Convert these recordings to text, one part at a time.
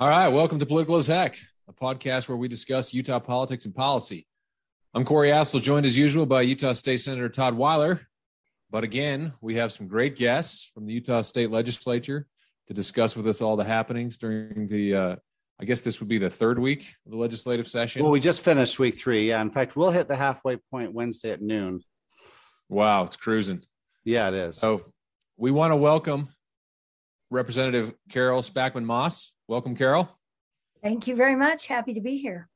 All right, welcome to Political as Heck, a podcast where we discuss Utah politics and policy. I'm Corey Astle, joined as usual by Utah State Senator Todd Weiler. But again, we have some great guests from the Utah State Legislature to discuss with us all the happenings during the, uh, I guess this would be the third week of the legislative session. Well, we just finished week three. Yeah. In fact, we'll hit the halfway point Wednesday at noon. Wow, it's cruising. Yeah, it is. So we want to welcome Representative Carol Spackman Moss. Welcome, Carol. Thank you very much. Happy to be here.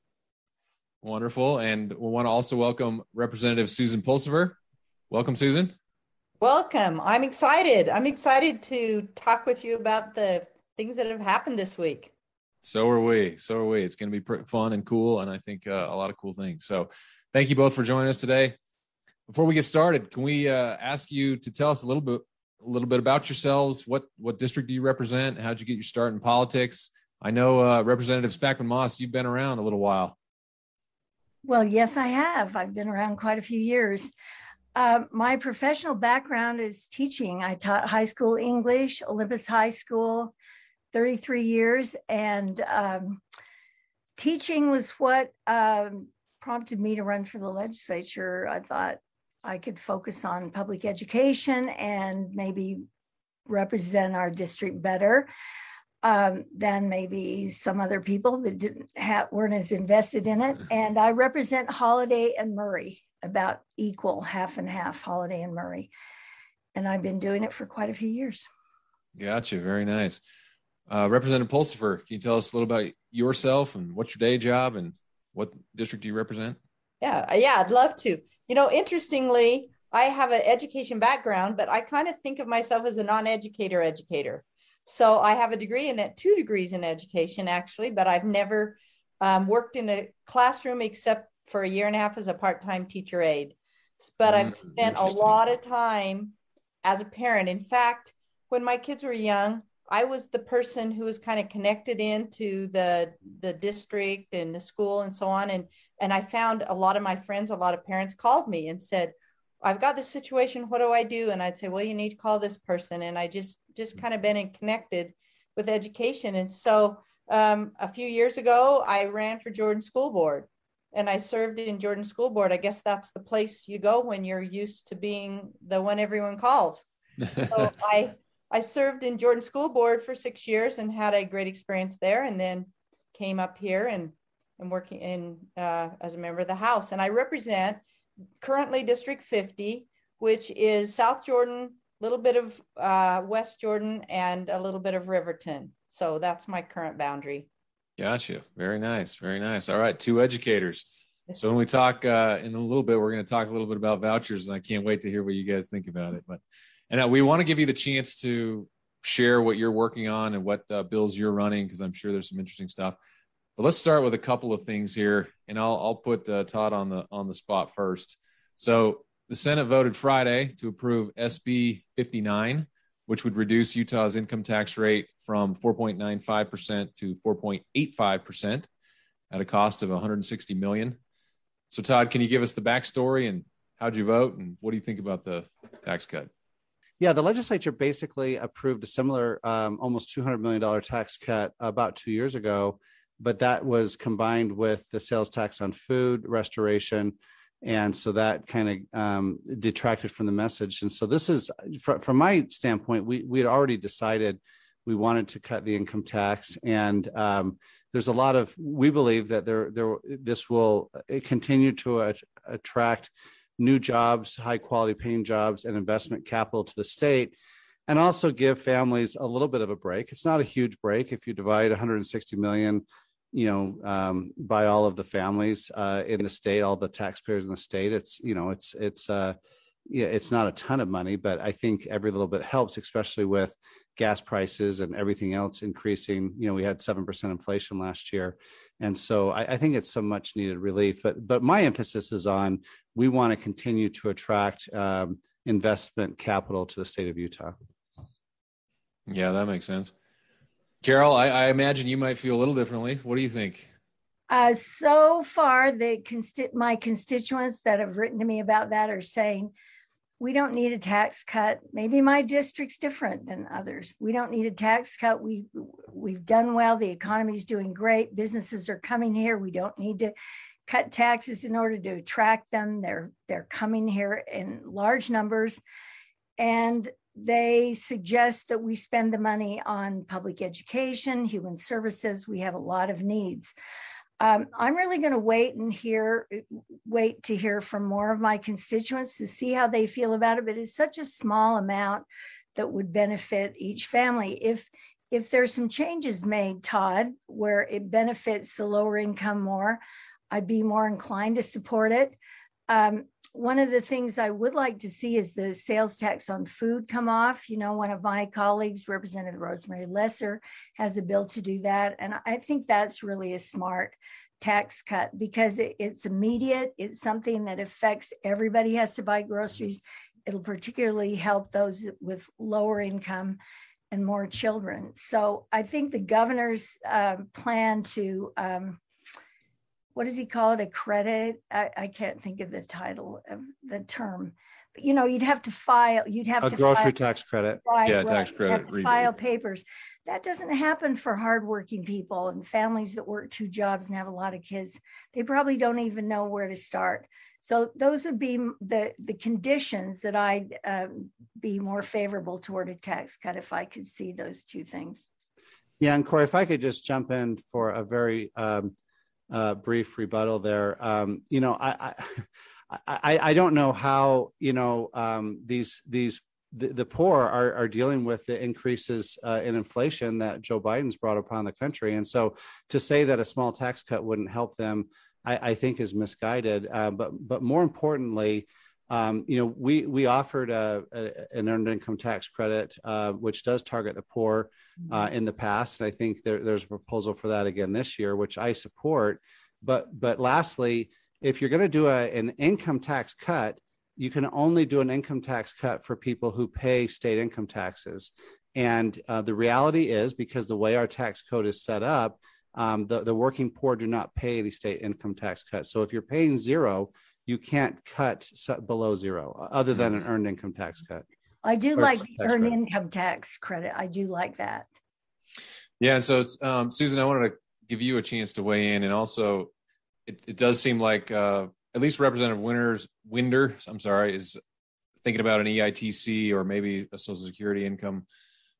Wonderful. And we want to also welcome Representative Susan Pulsipher. Welcome, Susan. Welcome. I'm excited. I'm excited to talk with you about the things that have happened this week. So are we. So are we. It's going to be fun and cool, and I think uh, a lot of cool things. So, thank you both for joining us today. Before we get started, can we uh, ask you to tell us a little bit a little bit about yourselves. What what district do you represent? How'd you get your start in politics? I know uh, Representative Spackman Moss. You've been around a little while. Well, yes, I have. I've been around quite a few years. Uh, my professional background is teaching. I taught high school English, Olympus High School, 33 years, and um, teaching was what um, prompted me to run for the legislature. I thought I could focus on public education and maybe represent our district better um, than maybe some other people that didn't have weren't as invested in it. And I represent Holladay and Murray, about equal half and half Holladay and Murray. And I've been doing it for quite a few years. Gotcha. Very nice. Uh, Representative Pulsipher, can you tell us a little about yourself and what's your day job and what district do you represent? Yeah, uh, yeah, I'd love to. You know, interestingly, I have an education background, but I kind of think of myself as a non-educator educator. So I have a degree in it, two degrees in education actually, but I've never um, worked in a classroom except for a year and a half as a part-time teacher aide. But mm, I've spent a lot of time as a parent. In fact, when my kids were young, I was the person who was kind of connected into the the district and the school and so on. And and I found a lot of my friends, a lot of parents called me and said, I've got this situation. What do I do? And I'd say, well, you need to call this person. And I just just kind of been in connected with education. And so um, a few years ago, I ran for Jordan School Board and I served in Jordan School Board. I guess that's the place you go when you're used to being the one everyone calls. so I I served in Jordan School Board for six years and had a great experience there, and then came up here and and working in uh, as a member of the House. And I represent currently District 50, which is South Jordan, a little bit of uh, West Jordan, and a little bit of Riverton. So that's my current boundary. Gotcha. Very nice. Very nice. All right, two educators. So when we talk uh, in a little bit, we're going to talk a little bit about vouchers, and I can't wait to hear what you guys think about it. But and uh, we want to give you the chance to share what you're working on and what uh, bills you're running because I'm sure there's some interesting stuff. But let's start with a couple of things here, and I'll I'll put uh, Todd on the on the spot first. So the Senate voted Friday to approve SB 59, which would reduce Utah's income tax rate from 4.95% to 4.85% at a cost of 160 million. So Todd, can you give us the backstory and how'd you vote and what do you think about the tax cut? Yeah, the legislature basically approved a similar, um, almost $200 million tax cut about two years ago, but that was combined with the sales tax on food restoration. And so that kind of um, detracted from the message. And so this is, from, from my standpoint, we, we had already decided we wanted to cut the income tax. And um, there's a lot of, we believe that there, there, this will continue to attract new jobs, high quality paying jobs, and investment capital to the state, and also give families a little bit of a break. It's not a huge break if you divide 160 million, you know, um, by all of the families uh, in the state, all the taxpayers in the state. It's you know, it's it's uh, yeah, it's not a ton of money, but I think every little bit helps, especially with gas prices and everything else increasing. You know, we had seven percent inflation last year, and so I, I, think it's some much needed relief. But but my emphasis is on we want to continue to attract um, investment capital to the state of Utah. Yeah, that makes sense. Carol, I, I imagine you might feel a little differently. What do you think? Uh, so far, the consti- my constituents that have written to me about that are saying we don't need a tax cut. Maybe my district's different than others. We don't need a tax cut. We we've done well. The economy's doing great. Businesses are coming here. We don't need to cut taxes in order to attract them. They're they're coming here in large numbers. And they suggest that we spend the money on public education, human services. We have a lot of needs. Um, I'm really going to wait and hear, wait to hear from more of my constituents to see how they feel about it. But it's such a small amount that would benefit each family. If if there's some changes made, Todd, where it benefits the lower income more, I'd be more inclined to support it. Um, one of the things I would like to see is the sales tax on food come off. You know, one of my colleagues, Representative Rosemary Lesser, has a bill to do that. And I think that's really a smart tax cut because it, it's immediate. It's something that affects everybody has to buy groceries. It'll particularly help those with lower income and more children. So I think the governor's uh, plan to um, what does he call it? A credit? I, I can't think of the title of the term. But, you know, you'd have to file. You'd have a to grocery file, tax credit. Right, Yeah, right. tax credit to. File papers. That doesn't happen for hardworking people and families that work two jobs and have a lot of kids. They probably don't even know where to start. So those would be the the conditions that I'd um, be more favorable toward a tax cut if I could see those two things. Yeah, and Corey, if I could just jump in for a very um, uh, brief rebuttal there. Um, you know, I, I, I, I don't know how you know um, these these the, the poor are, are dealing with the increases uh, in inflation that Joe Biden's brought upon the country, and so to say that a small tax cut wouldn't help them, I, I think is misguided. Uh, but but more importantly. Um, you know, we we offered a, a, an earned income tax credit, uh, which does target the poor uh, in the past. And I think there, there's a proposal for that again this year, which I support. But but lastly, if you're going to do a, an income tax cut, you can only do an income tax cut for people who pay state income taxes. And uh, the reality is, because the way our tax code is set up, um, the, the working poor do not pay any state income tax cut. So if you're paying zero, you can't cut below zero, other than an earned income tax cut. I do like tax the earned credit. income tax credit. I do like that. Yeah, and so um, Susan, I wanted to give you a chance to weigh in, and also, it, it does seem like uh, at least Representative Winters, Winder, I'm sorry, is thinking about an EITC or maybe a Social Security income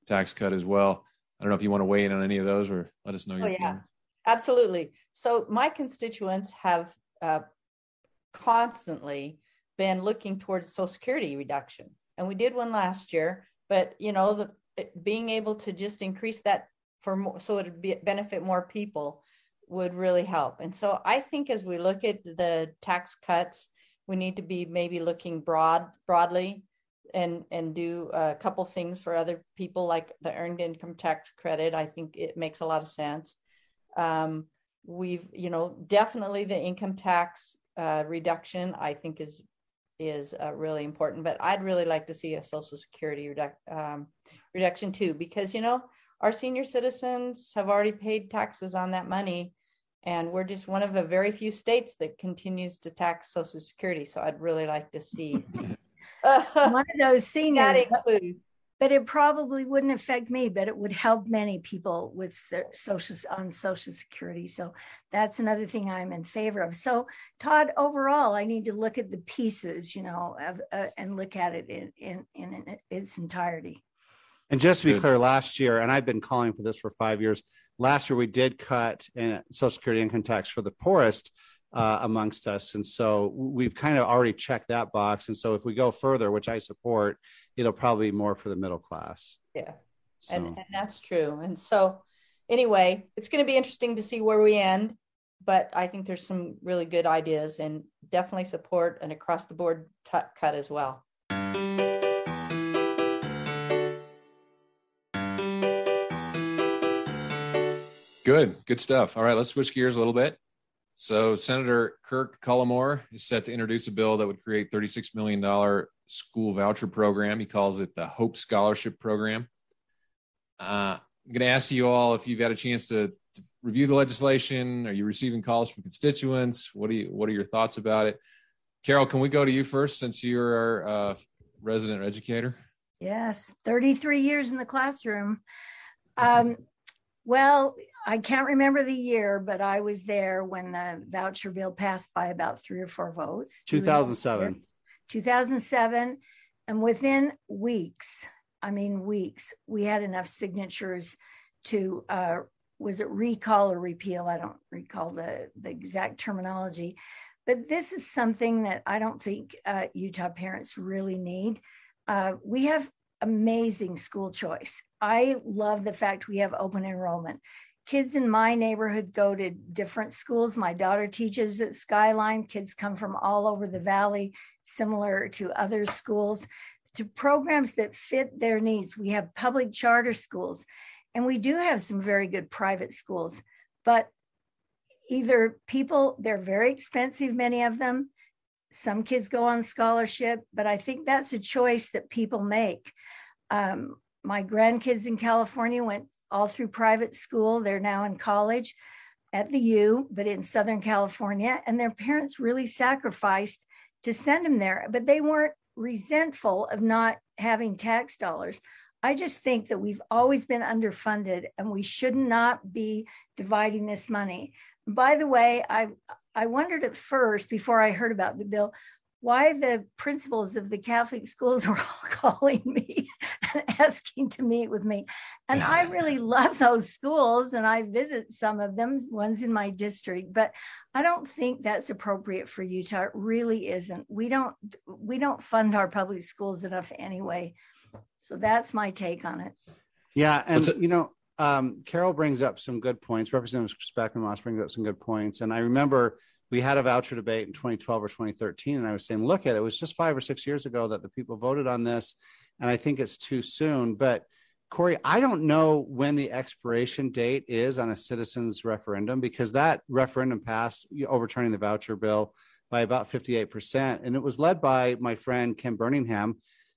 tax cut as well. I don't know if you want to weigh in on any of those or let us know your Oh, yeah. feelings. Absolutely. So my constituents have uh, constantly been looking towards Social Security reduction, and we did one last year. But you know, the being able to just increase that for more, so it'd be benefit more people would really help. And so I think as we look at the tax cuts, we need to be maybe looking broad broadly and and do a couple things for other people like the earned income tax credit. I think it makes a lot of sense. Um, we've you know definitely the income tax uh, reduction I think is is uh, really important, but I'd really like to see a social security reduc- um, reduction too because you know our senior citizens have already paid taxes on that money and we're just one of the very few states that continues to tax social security so i'd really like to see One of those seniors, that but- include but it probably wouldn't affect me, but it would help many people with their social on social security. So that's another thing I'm in favor of. So Todd, overall, I need to look at the pieces, you know, of, uh, and look at it in, in in its entirety. And just to be clear, last year, and I've been calling for this for five years, last year we did cut in Social Security income tax for the poorest uh, amongst us. And so we've kind of already checked that box. And so if we go further, which I support, it'll probably be more for the middle class. yeah So, and, and that's true and so anyway it's going to be interesting to see where we end but i think there's some really good ideas and definitely support an across the board t- cut as well Good, good stuff. All right, let's switch gears a little bit. So, Senator Kirk Cullimore is set to introduce a bill that would create $36 million school voucher program. He calls it the Hope Scholarship Program. Uh, I'm going to ask you all if you've had a chance to, to review the legislation. Are you receiving calls from constituents? What do you What are your thoughts about it? Carol, can we go to you first since you're our uh, resident educator. Yes, 33 years in the classroom. Um, well, I can't remember the year, but I was there when the voucher bill passed by about three or four votes. 2007. 2007. And within weeks, I mean, weeks, we had enough signatures to, uh, was it recall or repeal? I don't recall the, the exact terminology. But this is something that I don't think uh, Utah parents really need. Uh, we have amazing school choice. I love the fact we have open enrollment. Kids in my neighborhood go to different schools. My daughter teaches at Skyline. Kids come from all over the valley, similar to other schools, to programs that fit their needs. We have public charter schools, and we do have some very good private schools, but either people, they're very expensive, many of them. Some kids go on scholarship, but I think that's a choice that people make. Um, my grandkids in California went all through private school. They're now in college at the U, but in Southern California, and their parents really sacrificed to send them there, but they weren't resentful of not having tax dollars. I just think that we've always been underfunded and we should not be dividing this money. By the way, I I wondered at first before I heard about the bill why the principals of the Catholic schools were all calling me asking to meet with me. And I really love those schools and I visit some of them, ones in my district, but I don't think that's appropriate for Utah. It really isn't. We don't we don't fund our public schools enough anyway. So that's my take on it. Yeah, and you know, um, Carol brings up some good points. Representative Spackman Moss brings up some good points. And I remember we had a voucher debate in 2012 or 2013, and I was saying, look at it, it was just five or six years ago that the people voted on this, and I think it's too soon. But Corey, I don't know when the expiration date is on a citizens referendum because that referendum passed overturning the voucher bill by about 58%. And it was led by my friend Ken Burningham,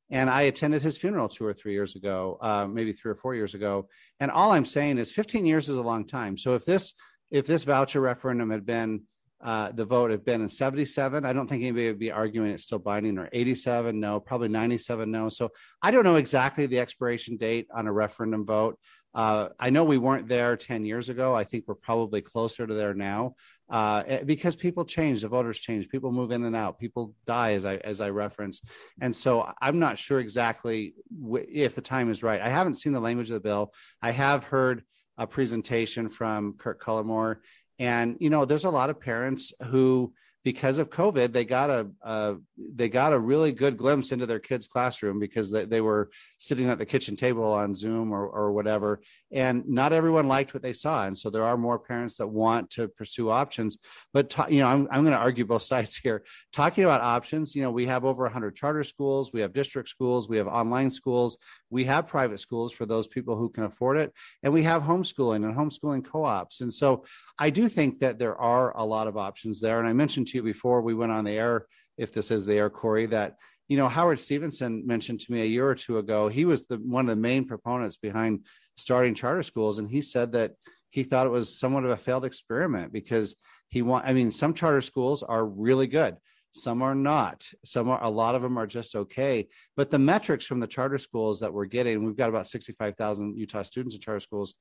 and I attended his funeral two or three years ago, uh, maybe three or four years ago. And all I'm saying is 15 years is a long time. So if this if this voucher referendum had been uh, the vote have been in 77, I don't think anybody would be arguing it's still binding or 87, no, probably 97, no. So I don't know exactly the expiration date on a referendum vote. Uh, I know we weren't there 10 years ago. I think we're probably closer to there now uh, eh, because people change, the voters change, people move in and out, people die, as I as I referenced, and so I'm not sure exactly if the time is right. I haven't seen the language of the bill. I have heard a presentation from Kirk Cullimore, and you know, there's a lot of parents who because of COVID, they got a they got a really good glimpse into their kids' classroom because they, they were sitting at the kitchen table on Zoom or, or whatever, and not everyone liked what they saw. And so there are more parents that want to pursue options. But ta- you know, I'm I'm going to argue both sides here. Talking about options, you know, we have over 100 charter schools, we have district schools, we have online schools, we have private schools for those people who can afford it, and we have homeschooling and homeschooling co-ops. And so I do think that there are a lot of options there. And I mentioned to you before we went on the air, if this is the air, Corey, that you know Howard Stephenson mentioned to me a year or two ago. He was the one of the main proponents behind starting charter schools, and he said that he thought it was somewhat of a failed experiment because he want. I mean, some charter schools are really good. Some are not. Some are. A lot of them are just okay. But the metrics from the charter schools that we're getting, we've got about sixty-five thousand Utah students in charter schools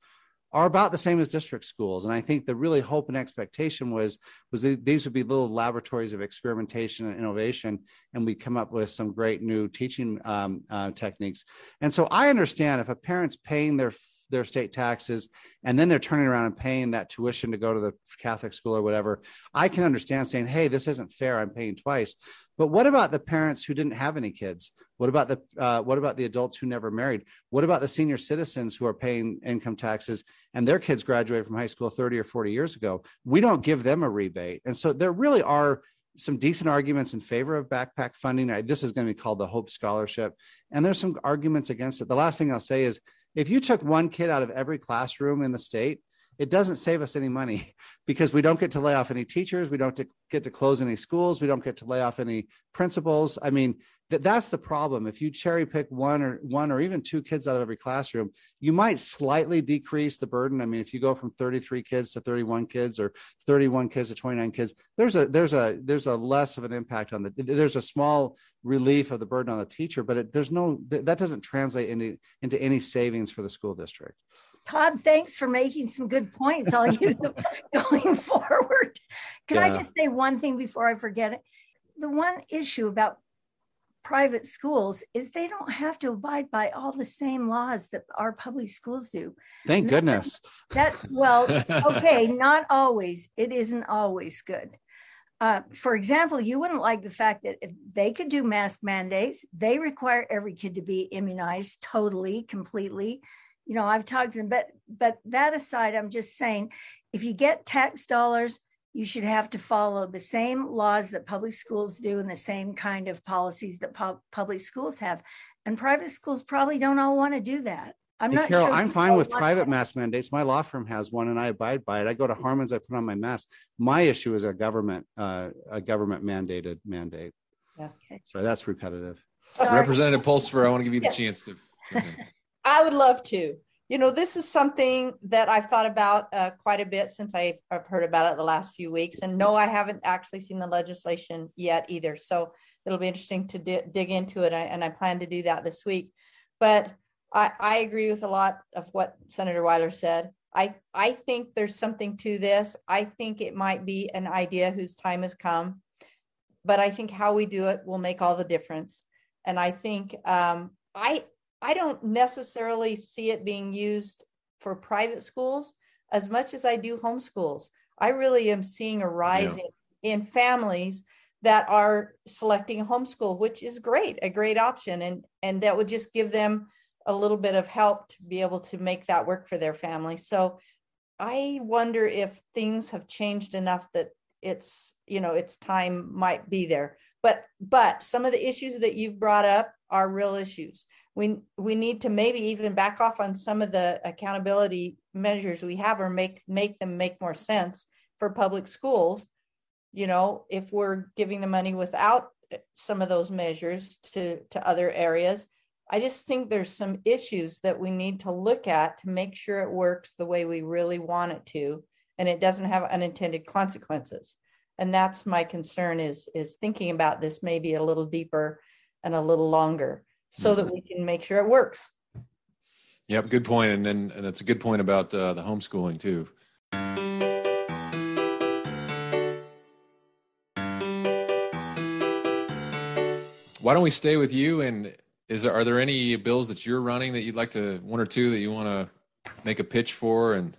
are about the same as district schools. And I think the really hope and expectation was was that these would be little laboratories of experimentation and innovation, and we come up with some great new teaching um, uh, techniques. And so I understand if a parent's paying their their state taxes and then they're turning around and paying that tuition to go to the Catholic school or whatever, I can understand saying, "Hey, this isn't fair. I'm paying twice." But what about the parents who didn't have any kids? What about the uh, what about the adults who never married? What about the senior citizens who are paying income taxes and their kids graduated from high school 30 or 40 years ago? We don't give them a rebate. And so there really are some decent arguments in favor of backpack funding. This is going to be called the Hope Scholarship. And there's some arguments against it. The last thing I'll say is if you took one kid out of every classroom in the state, it doesn't save us any money because we don't get to lay off any teachers. We don't get to close any schools. We don't get to lay off any principals. I mean that that's the problem. If you cherry pick one or one or even two kids out of every classroom you might slightly decrease the burden. I mean if you go from 33 kids to 31 kids or 31 kids to 29 kids there's a there's a there's a less of an impact on the there's a small relief of the burden on the teacher but it, there's no that doesn't translate into into any savings for the school district Todd, thanks for making some good points. I'll use them going forward. Can yeah. I just say one thing before I forget it? The one issue about private schools is they don't have to abide by all the same laws that our public schools do. Thank not, goodness. That well, okay, not always. It isn't always good. Uh, for example, you wouldn't like the fact that if they could do mask mandates, they require every kid to be immunized totally, completely. You know, I've talked to them, but but that aside, I'm just saying, if you get tax dollars you should have to follow the same laws that public schools do and the same kind of policies that pu- public schools have. And private schools probably don't all want to do that. I'm hey, not Carol, sure I'm fine with private mask mandates. My law firm has one, and I abide by it. I go to Harmon's, I put on my mask. My issue is a government, uh, a government mandated mandate. Okay. So that's repetitive. Sorry. Representative Pulsipher, I want to give you the yes. chance to. I would love to you know, this is something that I've thought about uh, quite a bit since I, have heard about it the last few weeks. And no, I haven't actually seen the legislation yet either. So it'll be interesting to di- dig into it. And I plan to do that this week. But I, I agree with a lot of what Senator Weiler said. I, I think there's something to this. I think it might be an idea whose time has come. But I think how we do it will make all the difference. And I think um, I I don't necessarily see it being used for private schools as much as I do homeschools. I really am seeing a rise yeah. in, in families that are selecting homeschool, which is great, a great option. And, and that would just give them a little bit of help to be able to make that work for their family. So I wonder if things have changed enough that it's, you know, its time might be there. But but some of the issues that you've brought up are real issues we we need to maybe even back off on some of the accountability measures we have or make make them make more sense for public schools. You know if we're giving the money without some of those measures to to other areas i just think there's some issues that we need to look at to make sure it works the way we really want it to and it doesn't have unintended consequences. And that's my concern is is thinking about this maybe a little deeper and a little longer so that mm-hmm. we can make sure it works. Yep, good point, and then and it's a good point about uh, the homeschooling too. Why don't we stay with you? And is there, are there any bills that you're running that you'd like to one or two that you want to make a pitch for, and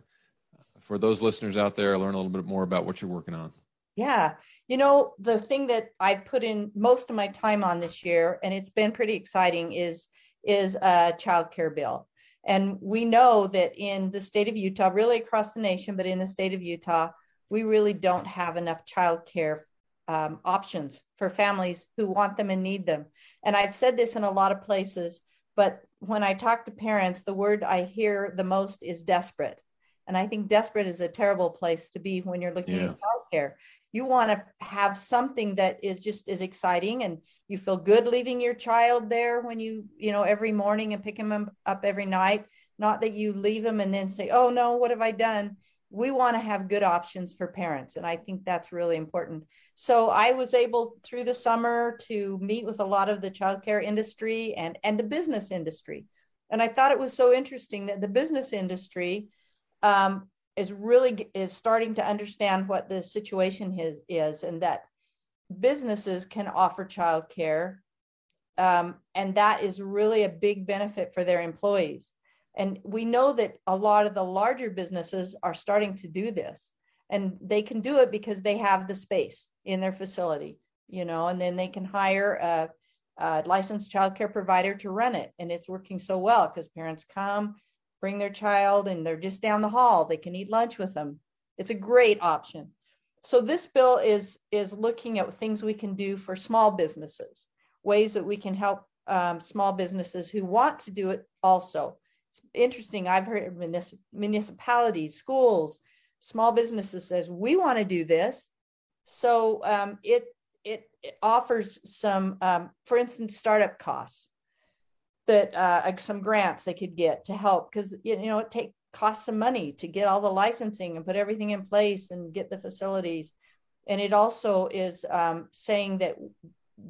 for those listeners out there, learn a little bit more about what you're working on? Yeah. You know, the thing that I put in most of my time on this year, and it's been pretty exciting, is is a child care bill. And we know that in the state of Utah, really across the nation, but in the state of Utah, we really don't have enough child care um, options for families who want them and need them. And I've said this in a lot of places, but when I talk to parents, the word I hear the most is desperate. And I think desperate is a terrible place to be when you're looking yeah. at childcare. You want to have something that is just as exciting and you feel good leaving your child there when you you know every morning and pick him up every night. Not that you leave him and then say oh no what have i done? We want to have good options for parents and i think that's really important. So i was able through the summer to meet with a lot of the childcare industry and and the business industry. And i thought it was so interesting that the business industry um, is really is starting to understand what the situation is is and that businesses can offer childcare um, and that is really a big benefit for their employees. And we know that a lot of the larger businesses are starting to do this and they can do it because they have the space in their facility you know and then they can hire a, a licensed childcare provider to run it and it's working so well because parents come bring their child and they're just down the hall. They can eat lunch with them. It's a great option. So this bill is is looking at things we can do for small businesses ways that we can help um, small businesses who want to do it also. It's interesting. I've heard municip- municipalities schools small businesses says we want to do this. So um, it it, it offers some, um, for instance, startup costs that uh, some grants they could get to help because you know it take costs some money to get all the licensing and put everything in place and get the facilities. And it also is um, saying that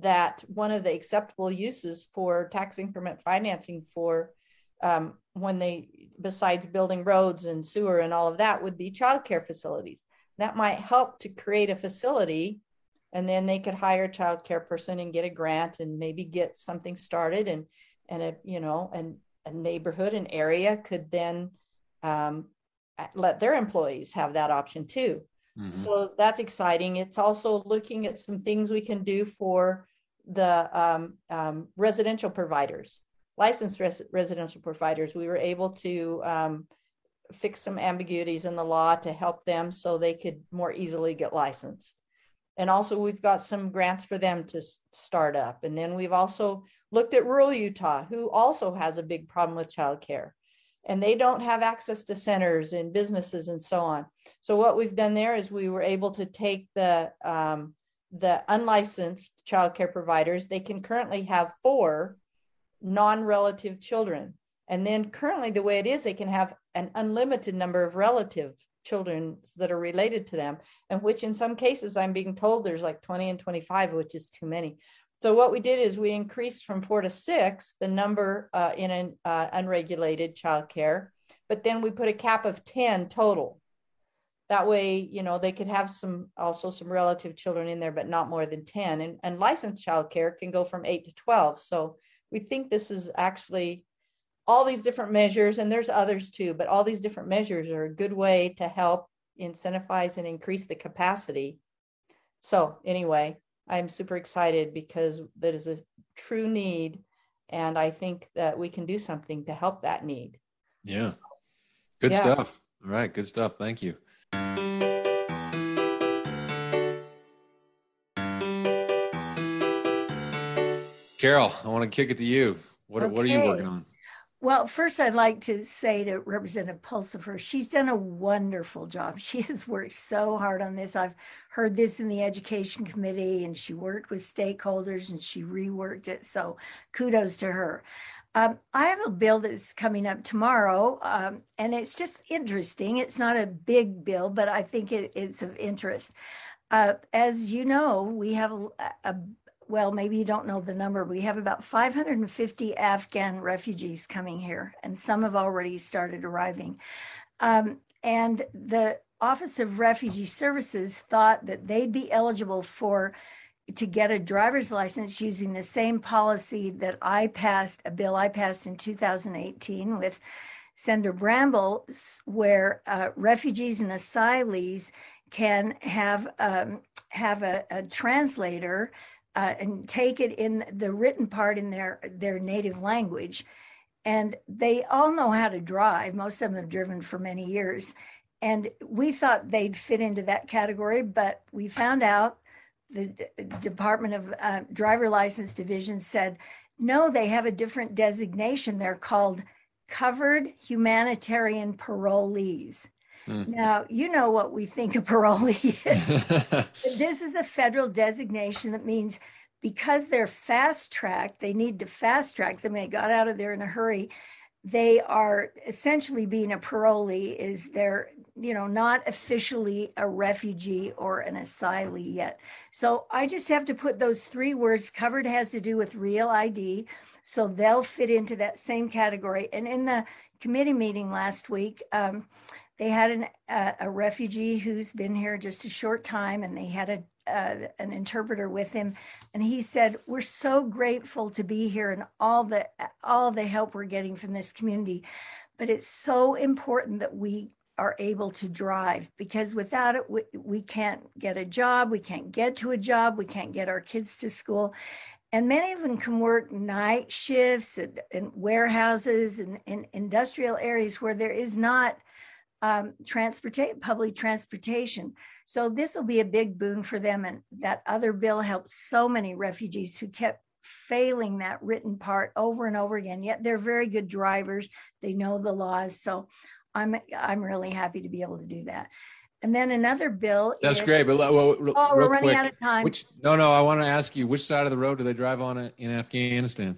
that one of the acceptable uses for tax increment financing for um, when they besides building roads and sewer and all of that would be childcare facilities that might help to create a facility and then they could hire a childcare person and get a grant and maybe get something started and and a you know and a neighborhood an area could then um, let their employees have that option too mm-hmm. so that's exciting it's also looking at some things we can do for the um, um, residential providers licensed res- residential providers we were able to um, fix some ambiguities in the law to help them so they could more easily get licensed. And also, we've got some grants for them to start up. And then we've also looked at rural Utah, who also has a big problem with childcare. And they don't have access to centers and businesses and so on. So, what we've done there is we were able to take the um, the unlicensed childcare providers. They can currently have four non-relative children and then currently, the way it is, they can have an unlimited number of relative children that are related to them, and which in some cases, I'm being told there's like 20 and 25, which is too many. So what we did is we increased from four to six the number uh, in an uh, unregulated childcare, but then we put a cap of 10 total. That way, you know, they could have some also some relative children in there, but not more than 10. And, and licensed childcare can go from eight to 12. So we think this is actually all these different measures, and there's others too, but all these different measures are a good way to help incentivize and increase the capacity. So, anyway, I'm super excited because that is a true need. And I think that we can do something to help that need. Yeah. Good yeah. stuff. All right. Good stuff. Thank you. Carol, I want to kick it to you. What, okay. what are you working on? Well, first, I'd like to say to Representative Pulsipher, she's done a wonderful job. She has worked so hard on this. I've heard this in the Education Committee, and she worked with stakeholders and she reworked it. So, kudos to her. Um, I have a bill that's coming up tomorrow, um, and it's just interesting. It's not a big bill, but I think it, it's of interest. Uh, as you know, we have a, a, well, maybe you don't know the number. We have about 550 Afghan refugees coming here, and some have already started arriving. Um, and the Office of Refugee Services thought that they'd be eligible for to get a driver's license using the same policy that I passed, a bill I passed in 2018 with Senator Bramble, where uh, refugees and asylees can have um, have a, a translator uh, and take it in the written part in their their native language. And they all know how to drive. Most of them have driven for many years. And we thought they'd fit into that category but we found out the D- department of uh, driver license division said no they have a different designation. They're called covered humanitarian parolees Mm. Now, you know what we think a parolee is. this is a federal designation that means because they're fast tracked, they need to fast track them. They got out of there in a hurry. They are essentially being a parolee, is they're, you know, not officially a refugee or an asylee yet. So I just have to put those three words covered has to do with real ID. So they'll fit into that same category. And in the committee meeting last week, um, they had an, uh, a refugee who's been here just a short time and they had a uh, an interpreter with him and he said we're so grateful to be here and all the all the help we're getting from this community but it's so important that we are able to drive because without it we, we can't get a job we can't get to a job we can't get our kids to school and many of them can work night shifts in warehouses and in industrial areas where there is not um, transportation, public transportation. So this will be a big boon for them. And that other bill helped so many refugees who kept failing that written part over and over again. Yet they're very good drivers. They know the laws. So I'm I'm really happy to be able to do that. And then another bill. That's is- great. But well, well, Oh, we're running quick, out of time. Which no, no. I want to ask you, which side of the road do they drive on in Afghanistan?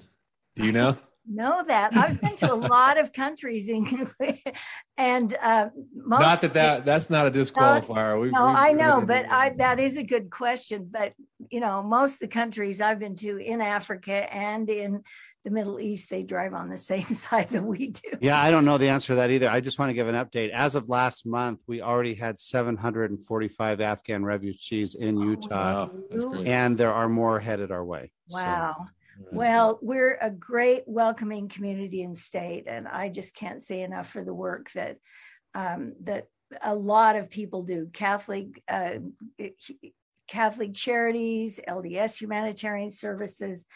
Do you know? Know that I've been to a lot of countries in, and uh, most. not that that that's not a disqualifier. We, No, we- I we- know, but I that is a good question. But you know, most of the countries I've been to in Africa and in the Middle East, they drive on the same side that we do. Yeah, I don't know the answer to that either. I just want to give an update. As of last month, we already had 745 Afghan refugees in Utah, Wow, and there are more headed our way. So, Wow. Well, we're a great welcoming community and state, and I just can't say enough for the work that um, that a lot of people do. Catholic uh, Catholic charities, LDS humanitarian services,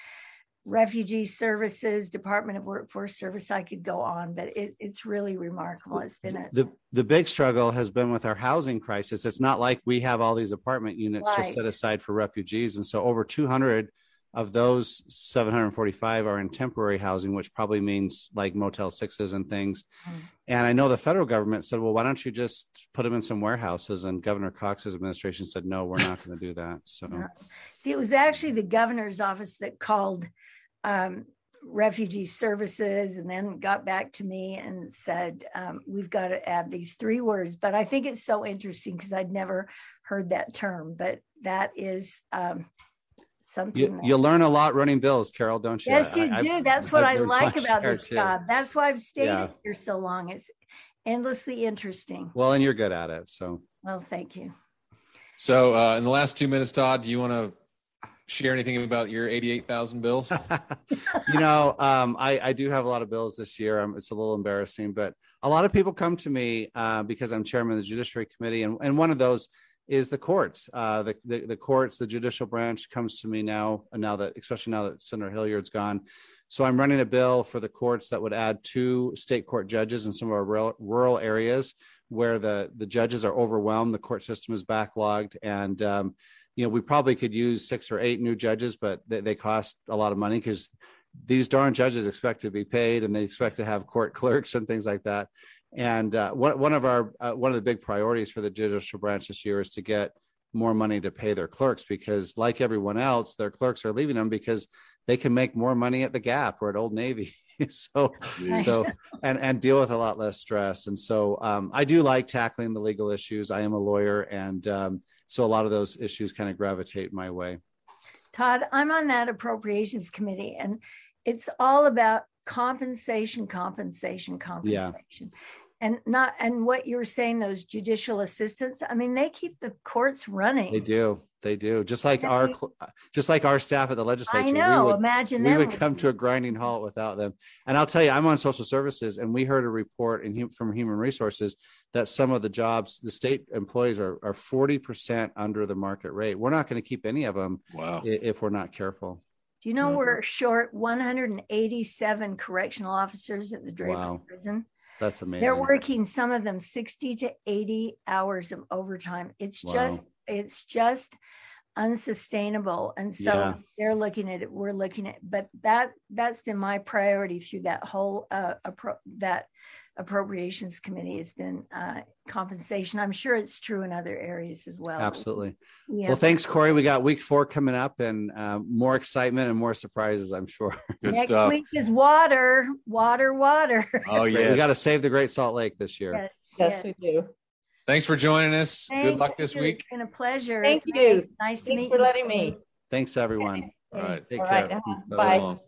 refugee services, Department of Workforce Service. I could go on, but it, it's really remarkable. It's been a the the big struggle has been with our housing crisis. It's not like we have all these apartment units just set aside for refugees, and so over 200 of those 745 are in temporary housing, which probably means like Motel Sixes and things. Mm. And I know the federal government said, "Well, why don't you just put them in some warehouses?" And Governor Cox's administration said, "No, we're not going to do that." So. See, it was actually the governor's office that called um, refugee services and then got back to me and said, um, we've got to add these three words. But I think it's so interesting because I'd never heard that term, but that is um, something. You, that- you learn a lot running bills, Carol, don't you? yes, you I- do. I've- That's what I've I like about this too. job. That's why I've stayed Yeah. here so long. It's endlessly interesting. Well, and you're good at it, so. Well, thank you. So, uh, in the last two minutes, Todd, do you want to share anything about your eighty-eight thousand bills? you know, um, I, I do have a lot of bills this year. Um, it's a little embarrassing, but a lot of people come to me uh, because I'm chairman of the Judiciary Committee, and, and one of those is the courts. Uh, the, the the courts, the judicial branch comes to me now, now that especially now that Senator Hillyard's gone. So I'm running a bill for the courts that would add two state court judges in some of our rural, rural areas where the the judges are overwhelmed, the court system is backlogged, and um, you know we probably could use six or eight new judges, but they, they cost a lot of money because these darn judges expect to be paid and they expect to have court clerks and things like that. And uh, one, one of our uh, one of the big priorities for the judicial branch this year is to get more money to pay their clerks because, like everyone else, their clerks are leaving them because they can make more money at the Gap or at Old Navy. so so and and deal with a lot less stress. And so um, I do like tackling the legal issues. I am a lawyer, and um, so a lot of those issues kind of gravitate my way. Todd, I'm on that appropriations committee and it's all about compensation, compensation, compensation. And not, and what you were saying, those judicial assistants, I mean, they keep the courts running. They do. They do. Just like Yeah, our, just like our staff at the legislature. I legislature. know, We would, imagine we them. would come to a grinding halt without them. And I'll tell you, I'm on social services, and we heard a report in, from Human Resources that some of the jobs, the state employees are are 40 percent under the market rate. We're not going to keep any of them Wow. if we're not careful. Do you know Yeah. we're short 187 correctional officers at the Draper Wow. prison? That's amazing. They're working some of them 60 to 80 hours of overtime. It's Wow. just, it's just unsustainable. And so Yeah. they're looking at it, we're looking at, but that that's been my priority through that whole uh appro- that appropriations committee has been uh compensation. I'm sure it's true in other areas as well. Absolutely. Yeah. Well, thanks, Corey. We got week four coming up, and uh, more excitement and more surprises, I'm sure. Good Next stuff. week is water, water, water. Oh yeah. We got to save the Great Salt Lake this year. Yes. Yes, we do. Thanks for joining us. Good luck Thanks. this week. It's been a pleasure. Thank you. Nice to Thanks meet for you. letting me. Thanks, everyone. All right. Take All care. right, uh-huh. Bye. Bye. long.